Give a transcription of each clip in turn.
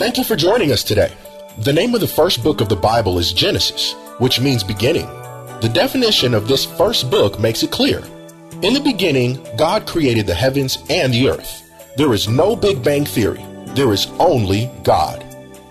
Thank you for joining us today. The name of the first book of the Bible is Genesis, which means beginning. The definition of this first book makes it clear. In the beginning, God created the heavens and the earth. There is no Big Bang Theory. There is only God.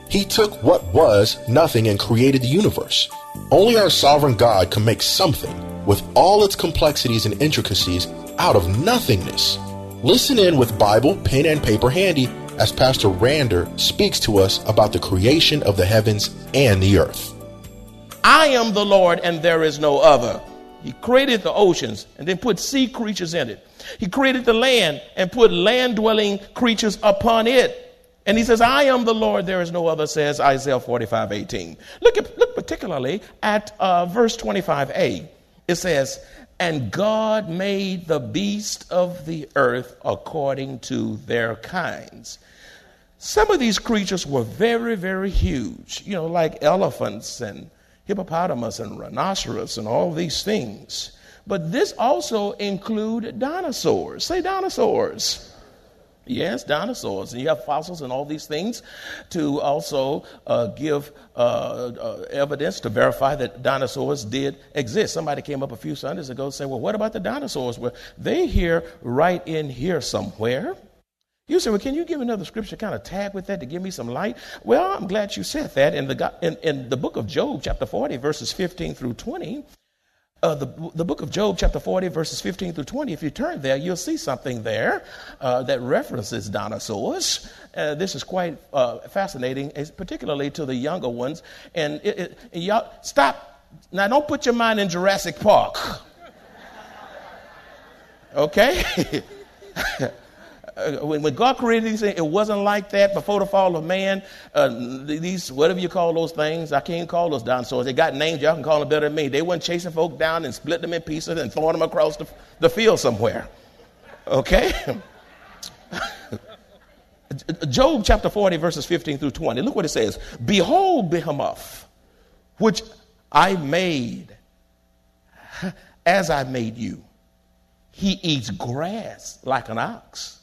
He took what was nothing and created the universe. Only our sovereign God can make something with all its complexities and intricacies out of nothingness. Listen in with Bible, pen, and paper handy as Pastor Rander speaks to us about the creation of the heavens and the earth. I am the Lord and there is no other. He created the oceans and then put sea creatures in it. He created the land and put land dwelling creatures upon it. And he says, I am the Lord, there is no other, says Isaiah 45 18. Look, at, look particularly at uh, verse 25a. It says, And God made the beasts of the earth according to their kinds. Some of these creatures were very, very huge, you know, like elephants and hippopotamus and rhinoceros and all these things. But this also include dinosaurs. Say dinosaurs. Yes, dinosaurs. And you have fossils and all these things to also uh, give uh, uh, evidence to verify that dinosaurs did exist. Somebody came up a few Sundays ago and said, Well, what about the dinosaurs? Well, they here, right in here somewhere. You say, well, can you give another scripture kind of tag with that to give me some light? Well, I'm glad you said that. In the, in, in the book of Job, chapter 40, verses 15 through 20, uh, the, the book of Job, chapter 40, verses 15 through 20, if you turn there, you'll see something there uh, that references dinosaurs. Uh, this is quite uh, fascinating, particularly to the younger ones. And, it, it, y'all, stop. Now, don't put your mind in Jurassic Park. Okay? Uh, when, God created these things, it wasn't like that before the fall of man. Uh, these, whatever you call those things, I can't call those dinosaurs. They got names, y'all can call them better than me. They weren't chasing folk down and split them in pieces and throwing them across the, the field somewhere. Okay? Job chapter 40, verses 15 through 20. Look what it says Behold, Behemoth, which I made as I made you. He eats grass like an ox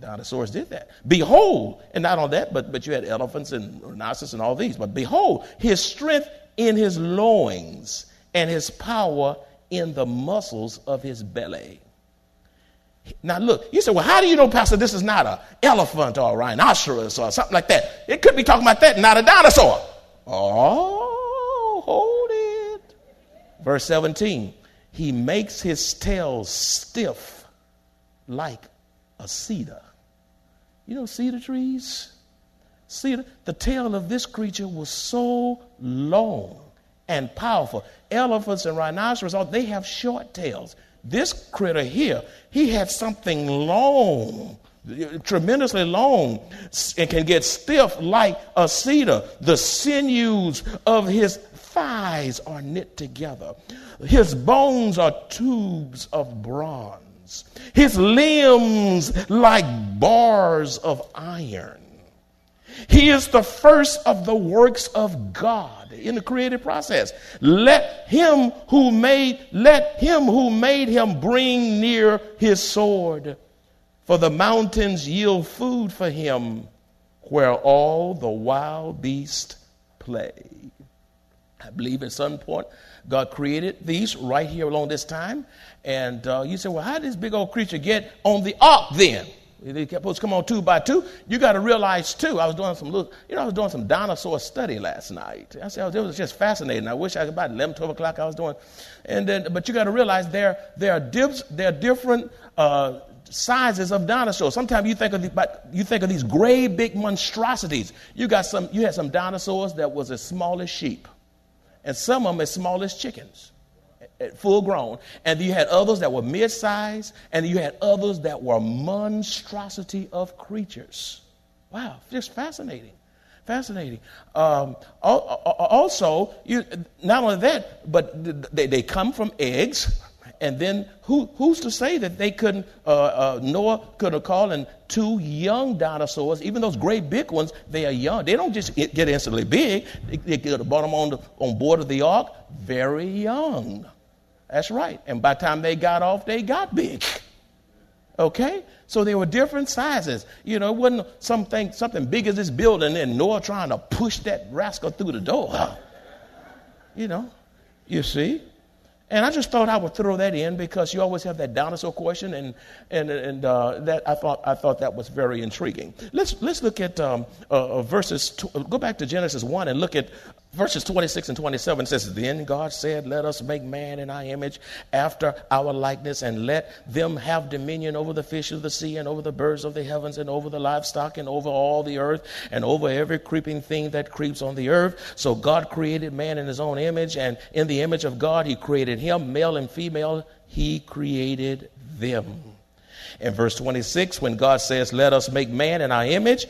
Dinosaurs did that. Behold, and not on that, but, but you had elephants and rhinoceros and all these, but behold, his strength in his loins and his power in the muscles of his belly. Now look, you say, well, how do you know, Pastor, this is not an elephant or a rhinoceros or something like that? It could be talking about that, not a dinosaur. Oh, hold it. Verse 17, he makes his tail stiff like a cedar. You know cedar trees? Cedar, the tail of this creature was so long and powerful. Elephants and rhinoceros, oh, they have short tails. This critter here, he had something long, tremendously long, and can get stiff like a cedar. The sinews of his thighs are knit together. His bones are tubes of bronze his limbs like bars of iron. He is the first of the works of God in the creative process. Let him who made let him who made him bring near his sword, for the mountains yield food for him, where all the wild beasts play. I believe at some point God created these right here along this time. And uh, you say, well, how did this big old creature get on the ark then? They supposed to come on two by two. You got to realize too. I was doing some little, you know, I was doing some dinosaur study last night. I said it was just fascinating. I wish I could about 11, 12 o'clock I was doing, and then, but you got to realize there there are dips, there are different uh, sizes of dinosaurs. Sometimes you think of the, you think of these great big monstrosities. You got some, you had some dinosaurs that was as small as sheep and some of them as small as chickens, full grown. And you had others that were mid sized, and you had others that were monstrosity of creatures. Wow, just fascinating. Fascinating. Um, also, you, not only that, but they, they come from eggs. And then who, who's to say that they couldn't, uh, uh, Noah could have called in two young dinosaurs, even those great big ones, they are young. They don't just get instantly big. They, they could have brought them on, the, on board of the ark very young. That's right. And by the time they got off, they got big. Okay? So they were different sizes. You know, it wasn't something, something big as this building and Noah trying to push that rascal through the door. You know, you see? And I just thought I would throw that in because you always have that dinosaur question, and and and uh, that I thought I thought that was very intriguing. Let's let's look at um, uh, uh verses. go back to Genesis one and look at verses 26 and 27 says, Then God said, Let us make man in our image after our likeness, and let them have dominion over the fish of the sea, and over the birds of the heavens, and over the livestock, and over all the earth, and over every creeping thing that creeps on the earth. So God created man in his own image, and in the image of God, he created him, male and female, he created them. In verse 26, when God says, Let us make man in our image,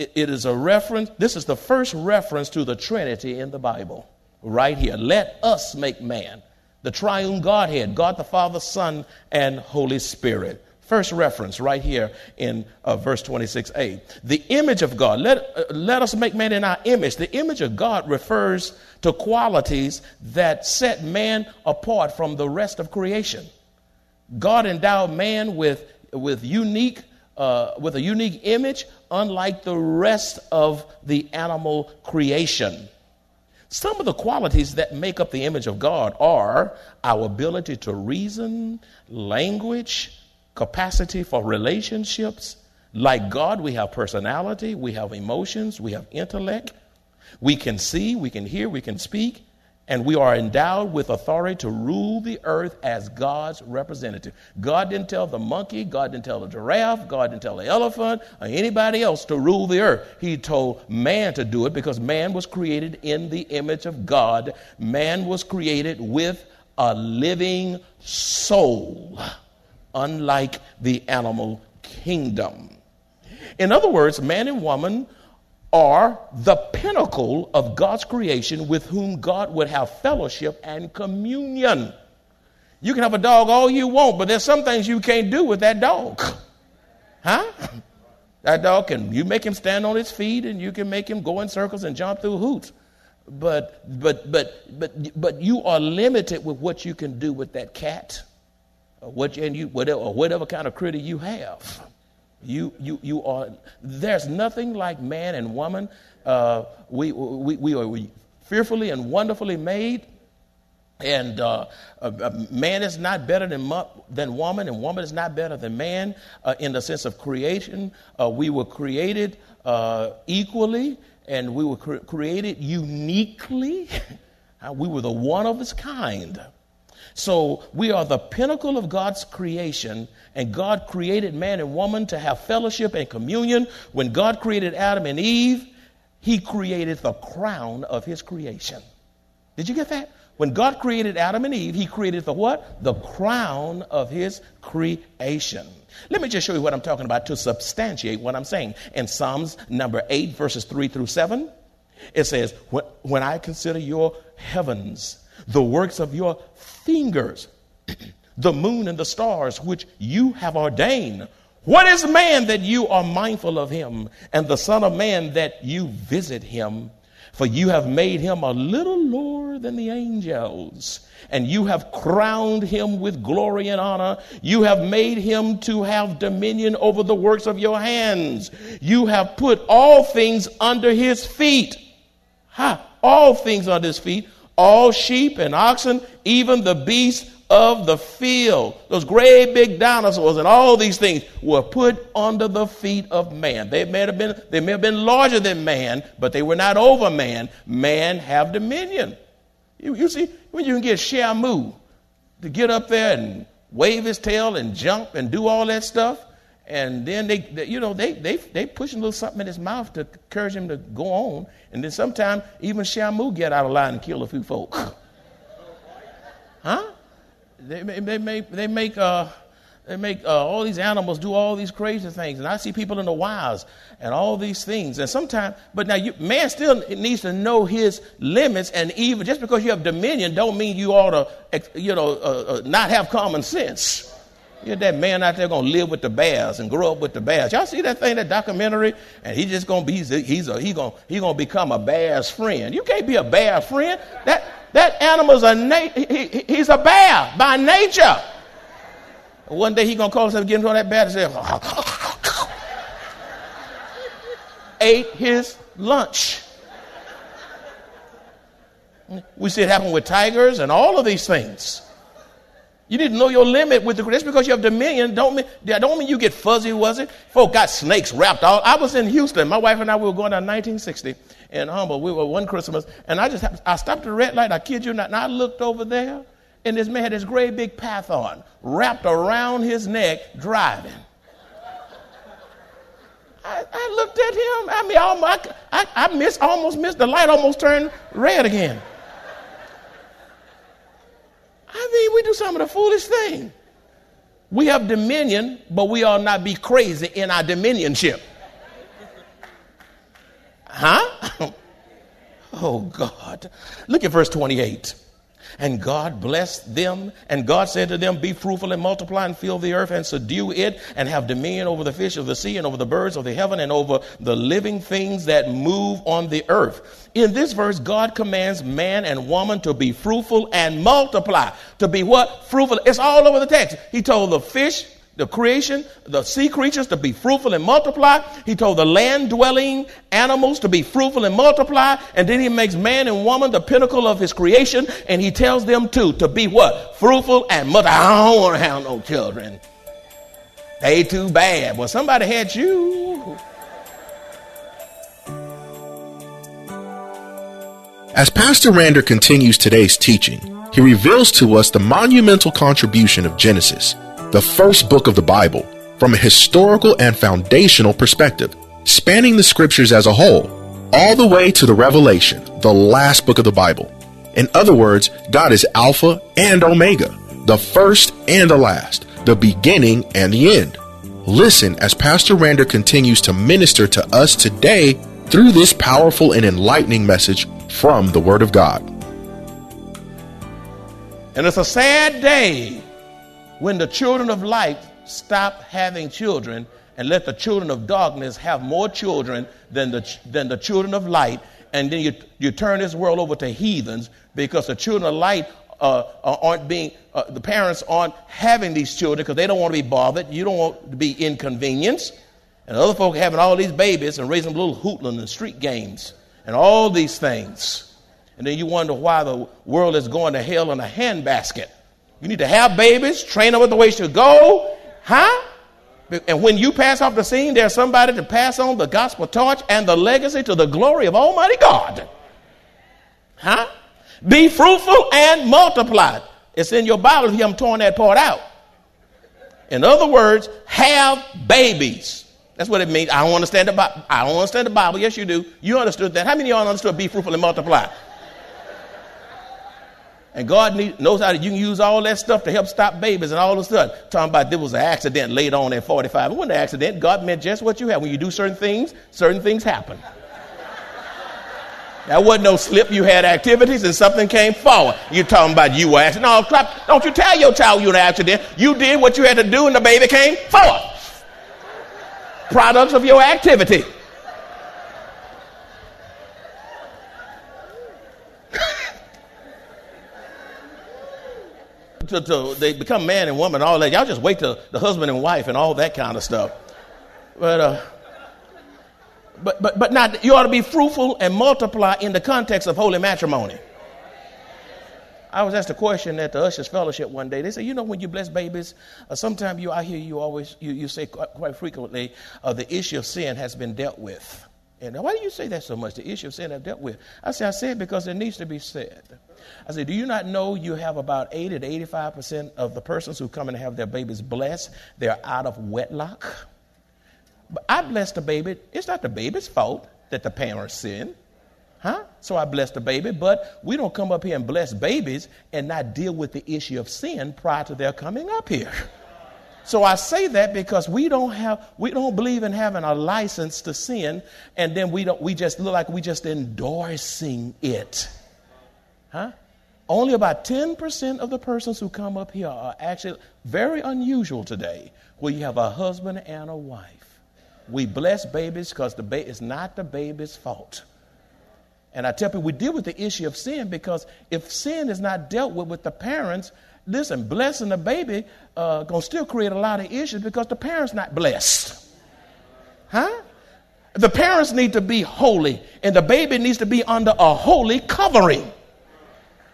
it is a reference, this is the first reference to the Trinity in the Bible, right here. Let us make man. The triune Godhead, God the Father, Son, and Holy Spirit. First reference right here in uh, verse 26a. The image of God. Let, uh, let us make man in our image. The image of God refers to qualities that set man apart from the rest of creation. God endowed man with, with unique uh, with a unique image, unlike the rest of the animal creation. Some of the qualities that make up the image of God are our ability to reason, language, capacity for relationships. Like God, we have personality, we have emotions, we have intellect. We can see, we can hear, we can speak and we are endowed with authority to rule the earth as God's representative. God didn't tell the monkey, God didn't tell the giraffe, God didn't tell the elephant, or anybody else to rule the earth. He told man to do it because man was created in the image of God. Man was created with a living soul, unlike the animal kingdom. In other words, man and woman are the pinnacle of God's creation with whom God would have fellowship and communion. You can have a dog all you want, but there's some things you can't do with that dog. Huh? That dog can, you make him stand on his feet and you can make him go in circles and jump through hoops. But, but, but, but, but you are limited with what you can do with that cat or, what, and you, whatever, or whatever kind of critter you have. You, you, you are, there's nothing like man and woman. Uh, we, we, we are fearfully and wonderfully made. And uh, uh, man is not better than, than woman, and woman is not better than man uh, in the sense of creation. Uh, we were created uh, equally, and we were cre- created uniquely. we were the one of its kind. So we are the pinnacle of God's creation, and God created man and woman to have fellowship and communion. When God created Adam and Eve, He created the crown of His creation. Did you get that? When God created Adam and Eve, He created the what? The crown of His creation. Let me just show you what I'm talking about to substantiate what I'm saying. In Psalms number 8, verses 3 through 7, it says, When I consider your heavens, the works of your fingers, the moon and the stars which you have ordained. What is man that you are mindful of him, and the Son of Man that you visit him? For you have made him a little lower than the angels, and you have crowned him with glory and honor. You have made him to have dominion over the works of your hands. You have put all things under his feet. Ha! All things under his feet all sheep and oxen, even the beasts of the field. Those great big dinosaurs and all these things were put under the feet of man. They may have been, they may have been larger than man, but they were not over man. Man have dominion. You, you see, when you can get Shamu to get up there and wave his tail and jump and do all that stuff, and then they, they, you know, they they they pushing a little something in his mouth to encourage him to go on, and then sometimes even Shamu get out of line and kill a few folk. huh? They, they make they make uh, they make uh, all these animals do all these crazy things, and I see people in the wilds and all these things. And sometimes, but now you, man still needs to know his limits, and even just because you have dominion, don't mean you ought to, you know, uh, uh, not have common sense. You're that man out there gonna live with the bears and grow up with the bears. Y'all see that thing, that documentary? And he's just gonna be he's a, he's a, he gonna he gonna become a bear's friend. You can't be a bear friend. That that animal's a na- he, he's a bear by nature. One day he gonna call himself, get him on that bed and say, ate his lunch. We see it happen with tigers and all of these things. You need to know your limit with the just because you have dominion don't mean don't mean you get fuzzy, was it? Folk got snakes wrapped all. I was in Houston. My wife and I we were going down 1960 in Humble. We were one Christmas, and I just I stopped at the red light. I kid you not, and I looked over there and this man had this great big python wrapped around his neck driving. I, I looked at him. I mean, almost, I, I missed, almost missed the light, almost turned red again. I mean, we do some of the foolish thing. We have dominion, but we ought not be crazy in our dominionship. Huh? oh, God. Look at verse 28. And God blessed them. And God said to them, Be fruitful and multiply and fill the earth and subdue it and have dominion over the fish of the sea and over the birds of the heaven and over the living things that move on the earth. In this verse, God commands man and woman to be fruitful and multiply. To be what? Fruitful. It's all over the text. He told the fish, the creation, the sea creatures to be fruitful and multiply. He told the land dwelling animals to be fruitful and multiply. And then he makes man and woman the pinnacle of his creation. And he tells them too to be what? Fruitful and multiply. I don't want to have no children. They too bad. Well, somebody had you. As Pastor Rander continues today's teaching, he reveals to us the monumental contribution of Genesis the first book of the Bible, from a historical and foundational perspective, spanning the scriptures as a whole, all the way to the Revelation, the last book of the Bible. In other words, God is Alpha and Omega, the first and the last, the beginning and the end. Listen as Pastor Rander continues to minister to us today through this powerful and enlightening message from the Word of God. And it's a sad day when the children of light stop having children and let the children of darkness have more children than the, than the children of light, and then you, you turn this world over to heathens because the children of light uh, uh aren't being, uh, the parents aren't having these children because they don't want to be bothered. You don't want to be inconvenienced. And other folk having all these babies and raising little hootling and street games and all these things. And then you wonder why the world is going to hell in a handbasket. You need to have babies, train them with the way to go. Huh? And when you pass off the scene, there's somebody to pass on the gospel torch and the legacy to the glory of Almighty God. Huh? Be fruitful and multiply. It's in your Bible you haven't torn that part out. In other words, have babies. That's what it means. I don't understand the Bible. I don't understand the Bible. Yes, you do. You understood that. How many of y'all understood be fruitful and multiply? And God need, knows how to, you can use all that stuff to help stop babies and all of a sudden, talking about there was an accident later on at 45. It wasn't an accident. God meant just what you had. When you do certain things, certain things happen. That wasn't no slip. You had activities and something came forward. You're talking about you were accident. No, clap. Don't you tell your child you were an accident. You did what you had to do and the baby came forward. Products of your activity. To, to, they become man and woman, all that. Y'all just wait till the husband and wife and all that kind of stuff. But, uh, but, but, but not, you ought to be fruitful and multiply in the context of holy matrimony. I was asked a question at the Ushers Fellowship one day. They said, you know, when you bless babies, uh, sometimes you, I hear you always, you, you say quite, quite frequently, uh, the issue of sin has been dealt with. And why do you say that so much? The issue of sin I've dealt with. I say, I say it because it needs to be said. I say, do you not know you have about 80 to 85% of the persons who come and have their babies blessed, they're out of wedlock? But I bless the baby. It's not the baby's fault that the parents sin. Huh? So I bless the baby, but we don't come up here and bless babies and not deal with the issue of sin prior to their coming up here. So I say that because we don't have we don't believe in having a license to sin and then we don't we just look like we just endorsing it. Huh? Only about 10% of the persons who come up here are actually very unusual today, where you have a husband and a wife. We bless babies because the ba- it's not the baby's fault. And I tell people we deal with the issue of sin because if sin is not dealt with with the parents, listen, blessing the baby uh, gonna still create a lot of issues because the parents not blessed. Huh? The parents need to be holy, and the baby needs to be under a holy covering.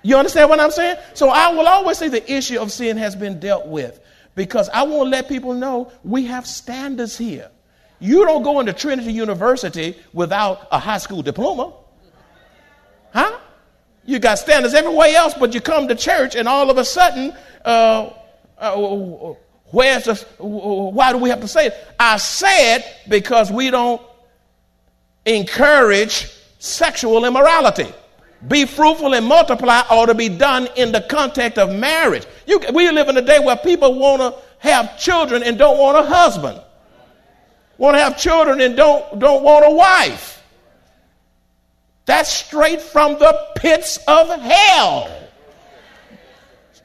You understand what I'm saying? So I will always say the issue of sin has been dealt with because I want to let people know we have standards here. You don't go into Trinity University without a high school diploma. Huh? You got standards everywhere else, but you come to church and all of a sudden, uh, uh, where's the, why do we have to say it? I say it because we don't encourage sexual immorality. Be fruitful and multiply ought to be done in the context of marriage. You, we live in a day where people want to have children and don't want a husband. Want to have children and don't, don't want a wife. That's straight from the pits of hell.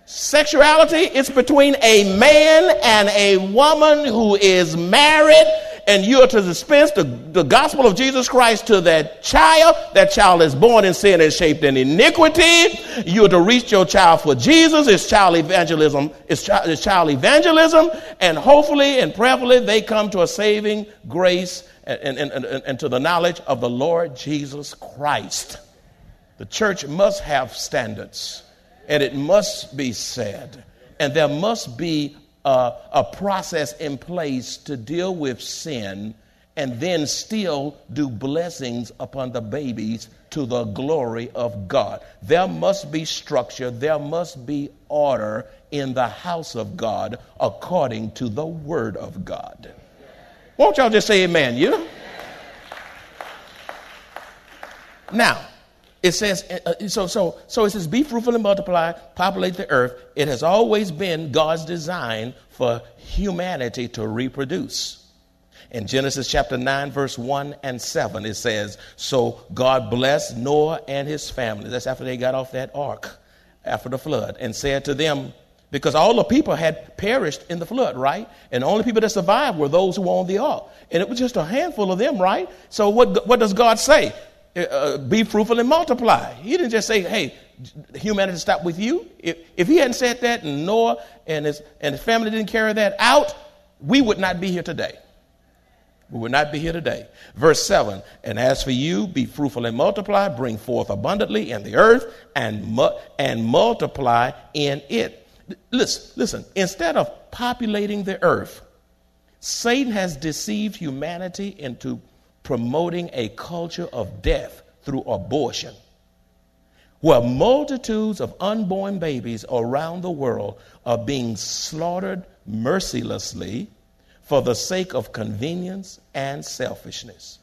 Sexuality is between a man and a woman who is married and you are to dispense the, the gospel of Jesus Christ to that child. That child is born in sin and shaped in iniquity. You are to reach your child for Jesus. It's child evangelism. It's child, it's child evangelism. And hopefully and prayerfully they come to a saving grace and, and, and, and to the knowledge of the Lord Jesus Christ. The church must have standards and it must be said. And there must be a, a process in place to deal with sin and then still do blessings upon the babies to the glory of God. There must be structure, there must be order in the house of God according to the word of God. Won't y'all just say amen? You? Now, it says uh, uh, so so so it says be fruitful and multiply populate the earth it has always been god's design for humanity to reproduce in genesis chapter 9 verse 1 and 7 it says so god blessed noah and his family that's after they got off that ark after the flood and said to them because all the people had perished in the flood, right? And the only people that survived were those who were on the ark. And it was just a handful of them, right? So what, what does God say? uh, be fruitful and multiply. He didn't just say, hey, humanity stop with you. If, if he hadn't said that and Noah and his, and his family didn't carry that out, we would not be here today. We would not be here today. Verse 7 And as for you, be fruitful and multiply, bring forth abundantly in the earth and, mu- and multiply in it. Listen, listen, instead of populating the earth, Satan has deceived humanity into promoting a culture of death through abortion, where multitudes of unborn babies around the world are being slaughtered mercilessly for the sake of convenience and selfishness.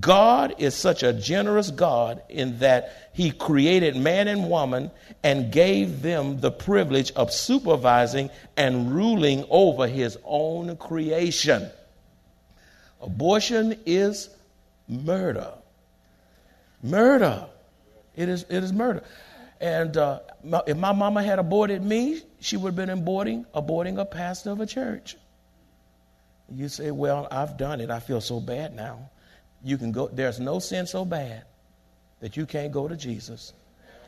God is such a generous God in that He created man and woman and gave them the privilege of supervising and ruling over His own creation. Abortion is murder. Murder. It is, it is murder. And uh, if my mama had aborted me, she would have been aborting, aborting a pastor of a church. You say, Well, I've done it. I feel so bad now. You can go, there's no sin so bad that you can't go to Jesus.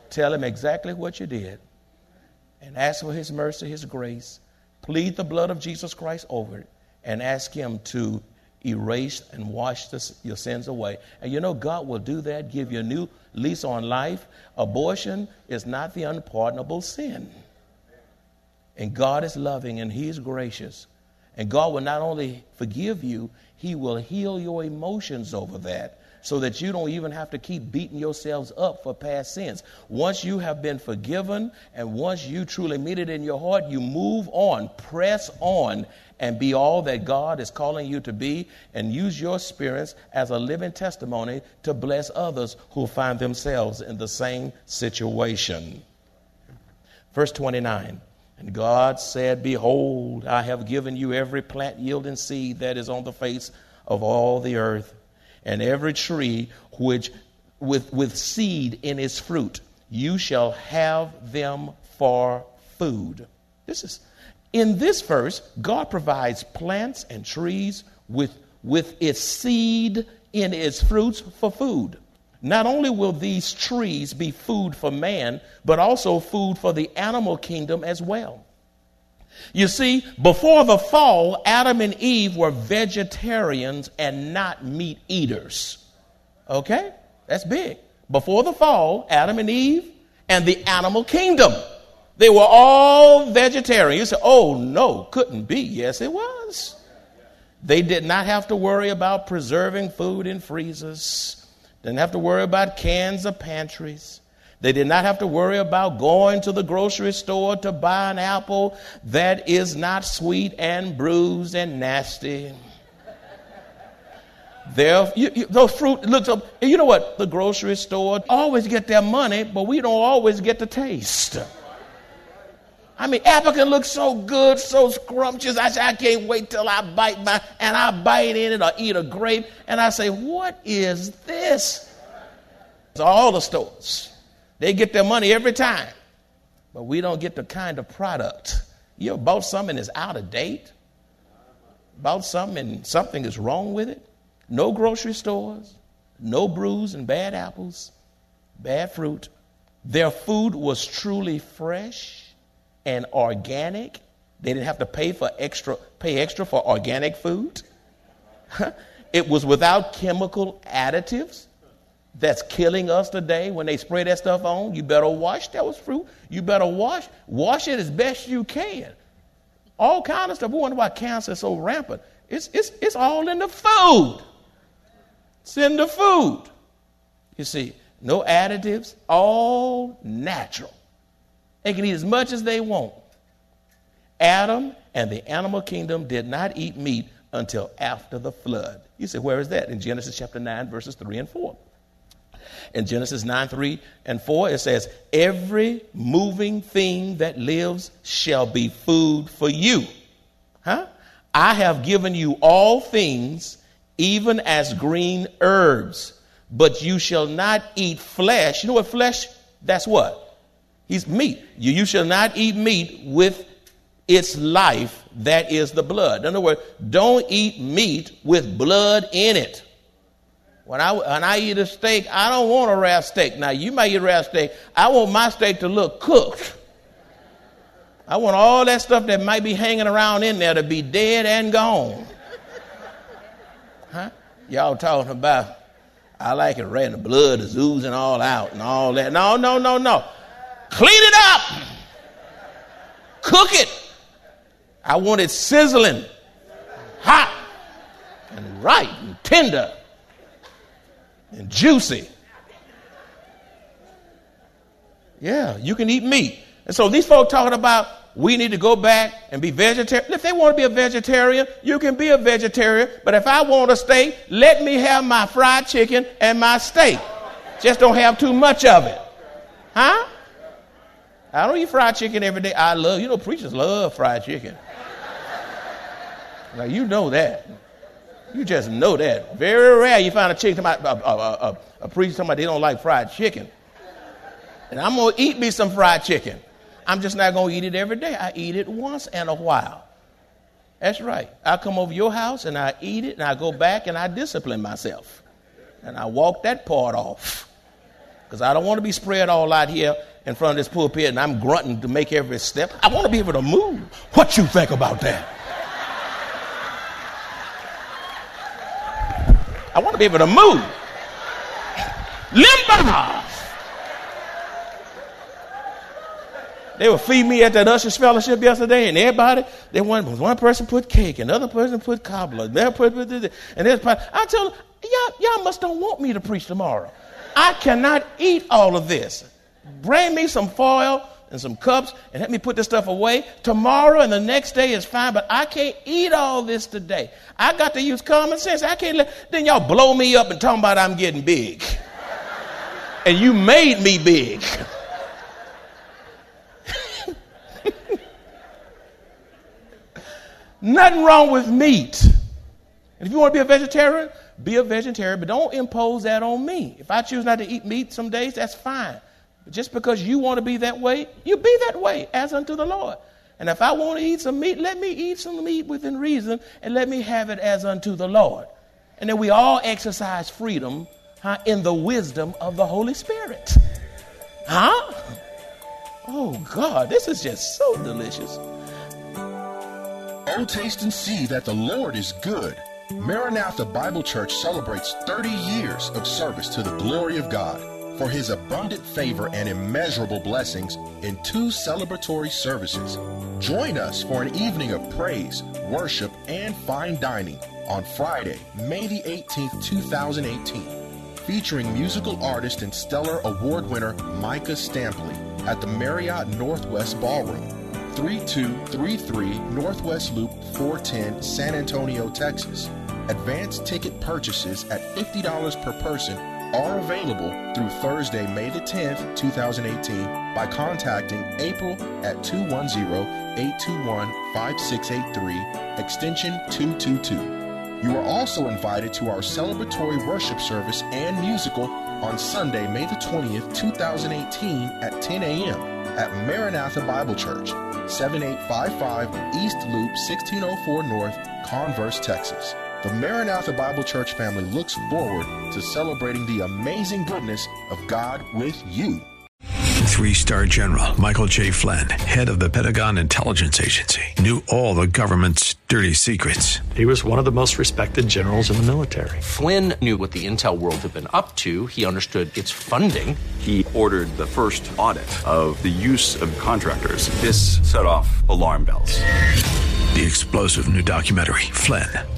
Tell him exactly what you did and ask for his mercy, his grace. Plead the blood of Jesus Christ over it and ask him to erase and wash your sins away. And you know, God will do that, give you a new lease on life. Abortion is not the unpardonable sin. And God is loving and He is gracious. And God will not only forgive you, He will heal your emotions over that so that you don't even have to keep beating yourselves up for past sins. Once you have been forgiven and once you truly meet it in your heart, you move on, press on, and be all that God is calling you to be, and use your experience as a living testimony to bless others who find themselves in the same situation. Verse 29 And God said, Behold, I have given you every plant yielding seed that is on the face of all the earth and every tree which with, with seed in its fruit. You shall have them for food. This is in this verse, God provides plants and trees with, with its seed in its fruits for food. Not only will these trees be food for man, but also food for the animal kingdom as well. You see, before the fall, Adam and Eve were vegetarians and not meat eaters. Okay? That's big. Before the fall, Adam and Eve and the animal kingdom. They were all vegetarians. Oh, no, couldn't be. Yes, it was. They did not have to worry about preserving food in freezers, didn't have to worry about cans or pantries. They did not have to worry about going to the grocery store to buy an apple that is not sweet and bruised and nasty. There, you, you, those fruit looks up. You know what? The grocery store always get their money, but we don't always get the taste. I mean, apple can look so good, so scrumptious. I say, I can't wait till I bite my, and I bite in it or eat a grape, and I say, what is this? It's all the stores. They get their money every time, but we don't get the kind of product. You bought something that's out of date? Bought something and something is wrong with it? No grocery stores, no bruise and bad apples, bad fruit. Their food was truly fresh and organic. They didn't have to pay for extra pay extra for organic food. it was without chemical additives that's killing us today when they spray that stuff on. You better wash those fruit. You better wash. Wash it as best you can. All kind of stuff. We wonder why cancer is so rampant. It's, it's, it's all in the food. It's in the food. You see, no additives, all natural. They can eat as much as they want. Adam and the animal kingdom did not eat meat until after the flood. You say, where is that? In Genesis chapter 9, verses 3 and 4. In Genesis 9, 3 and 4, it says, Every moving thing that lives shall be food for you. Huh? I have given you all things, even as green herbs, but you shall not eat flesh. You know what flesh? That's what? He's meat. You, you shall not eat meat with its life, that is the blood. In other words, don't eat meat with blood in it. When I, when I eat a steak, I don't want a rare steak. Now, you might eat a rare steak. I want my steak to look cooked. I want all that stuff that might be hanging around in there to be dead and gone. Huh? Y'all talking about, I like it red, the blood is oozing all out and all that. No, no, no, no. Clean it up. Cook it. I want it sizzling, hot, and right and tender and juicy. Yeah, you can eat meat. And so these folks talking about we need to go back and be vegetarian. If they want to be a vegetarian, you can be a vegetarian. But if I want a steak, let me have my fried chicken and my steak. Just don't have too much of it. Huh? I don't eat fried chicken every day. I love, you know, preachers love fried chicken. Now, you know that. You just know that. Very rare you find a chicken, a, a, a, a preacher talking about they don't like fried chicken. And I'm going to eat me some fried chicken. I'm just not going to eat it every day. I eat it once in a while. That's right. I come over your house and I eat it and I go back and I discipline myself. And I walk that part off. Because I don't want to be spread all out here in front of this pulpit and I'm grunting to make every step. I want to be able to move. What you think about that? I want to be able to move. Limber. They were feeding me at that Ushers Fellowship yesterday, and everybody, they one, one person put cake, another person put cobbler, another person put this, and this. I told them, y'all, y'all must don't want me to preach tomorrow. I cannot eat all of this. Bring me some foil and some cups and let me put this stuff away. Tomorrow and the next day is fine, but I can't eat all this today. I got to use common sense. I can't let, then y'all blow me up and talk about I'm getting big. and you made me big. Nothing wrong with meat. And if you want to be a vegetarian, be a vegetarian, but don't impose that on me. If I choose not to eat meat some days, that's fine. But just because you want to be that way, you be that way as unto the Lord. And if I want to eat some meat, let me eat some meat within reason and let me have it as unto the Lord. And then we all exercise freedom huh, in the wisdom of the Holy Spirit. Huh? Oh, God, this is just so delicious. Oh, taste and see that the Lord is good. Maranatha Bible Church celebrates 30 years of service to the glory of God for his abundant favor and immeasurable blessings in two celebratory services. Join us for an evening of praise, worship, and fine dining on Friday, May the 18th, 2018, featuring musical artist and stellar award winner Micah Stampley at the Marriott Northwest Ballroom. 3233 Northwest Loop 410, San Antonio, Texas. Advanced ticket purchases at $50 per person are available through Thursday, May the 10th, 2018 by contacting April at 210-821-5683, extension 222. You are also invited to our celebratory worship service and musical on Sunday, May the 20th, 2018 at 10 a.m. at Maranatha Bible Church, 7855 East Loop 1604 North, Converse, Texas. The Maranatha Bible Church family looks forward to celebrating the amazing goodness of God with you. Three star general Michael J. Flynn, head of the Pentagon Intelligence Agency, knew all the government's dirty secrets. He was one of the most respected generals in the military. Flynn knew what the intel world had been up to, he understood its funding. He ordered the first audit of the use of contractors. This set off alarm bells. The explosive new documentary, Flynn,